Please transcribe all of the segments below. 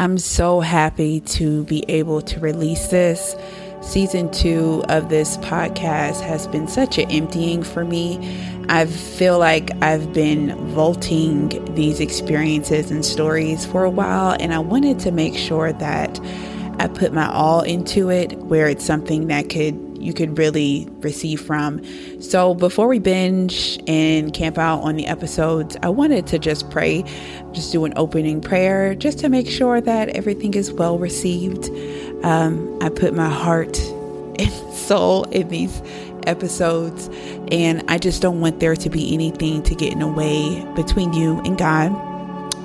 I'm so happy to be able to release this. Season two of this podcast has been such an emptying for me. I feel like I've been vaulting these experiences and stories for a while, and I wanted to make sure that I put my all into it where it's something that could you could really receive from. So before we binge and camp out on the episodes, I wanted to just pray, just do an opening prayer, just to make sure that everything is well received. Um, I put my heart and soul in these episodes, and I just don't want there to be anything to get in the way between you and God.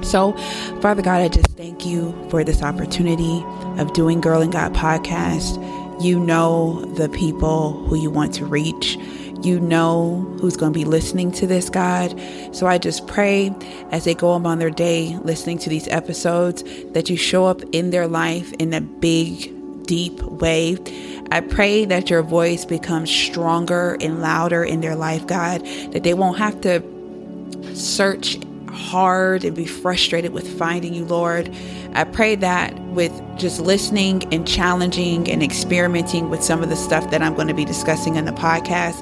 So, Father God, I just thank you for this opportunity of doing Girl and God podcast. You know the people who you want to reach. You know who's going to be listening to this, God. So I just pray as they go on their day listening to these episodes that you show up in their life in a big, deep way. I pray that your voice becomes stronger and louder in their life, God, that they won't have to search hard and be frustrated with finding you, Lord. I pray that with just listening and challenging and experimenting with some of the stuff that I'm going to be discussing in the podcast,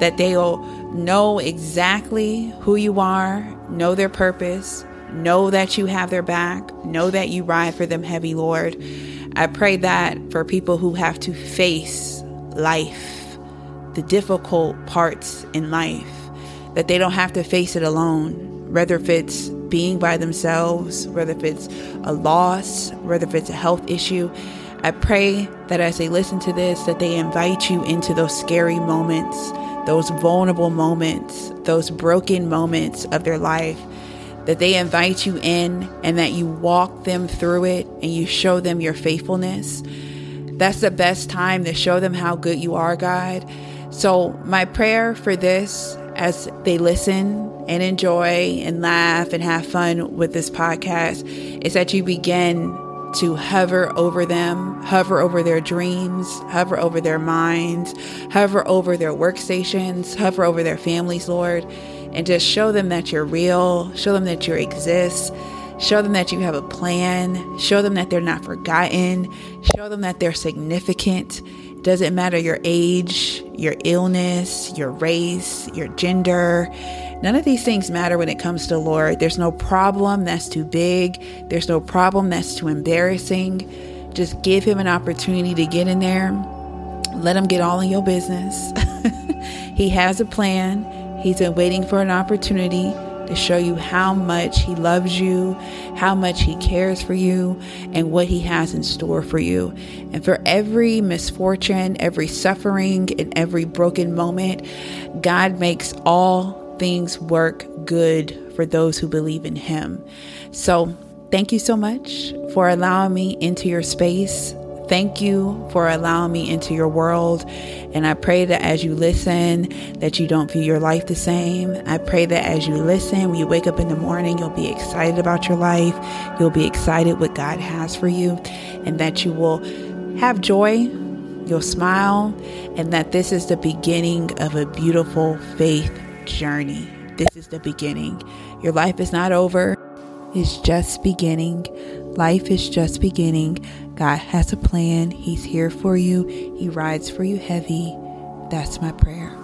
that they'll know exactly who you are, know their purpose, know that you have their back, know that you ride for them heavy, Lord. I pray that for people who have to face life, the difficult parts in life, that they don't have to face it alone whether if it's being by themselves, whether if it's a loss, whether if it's a health issue. I pray that as they listen to this, that they invite you into those scary moments, those vulnerable moments, those broken moments of their life, that they invite you in and that you walk them through it and you show them your faithfulness. That's the best time to show them how good you are, God. So, my prayer for this as they listen and enjoy and laugh and have fun with this podcast is that you begin to hover over them, hover over their dreams, hover over their minds, hover over their workstations, hover over their families, Lord, and just show them that you're real, show them that you exist, show them that you have a plan, show them that they're not forgotten, show them that they're significant. Doesn't matter your age, your illness, your race, your gender. None of these things matter when it comes to the Lord. There's no problem that's too big, there's no problem that's too embarrassing. Just give Him an opportunity to get in there. Let Him get all in your business. he has a plan, He's been waiting for an opportunity to show you how much He loves you, how much He cares for you, and what He has in store for you. And for every misfortune, every suffering, and every broken moment, God makes all things work good for those who believe in Him. So, thank you so much for allowing me into your space. Thank you for allowing me into your world. And I pray that as you listen, that you don't view your life the same. I pray that as you listen, when you wake up in the morning, you'll be excited about your life. You'll be excited what God has for you and that you will have joy. You'll smile and that this is the beginning of a beautiful faith journey. This is the beginning. Your life is not over. It's just beginning. Life is just beginning. God has a plan. He's here for you. He rides for you heavy. That's my prayer.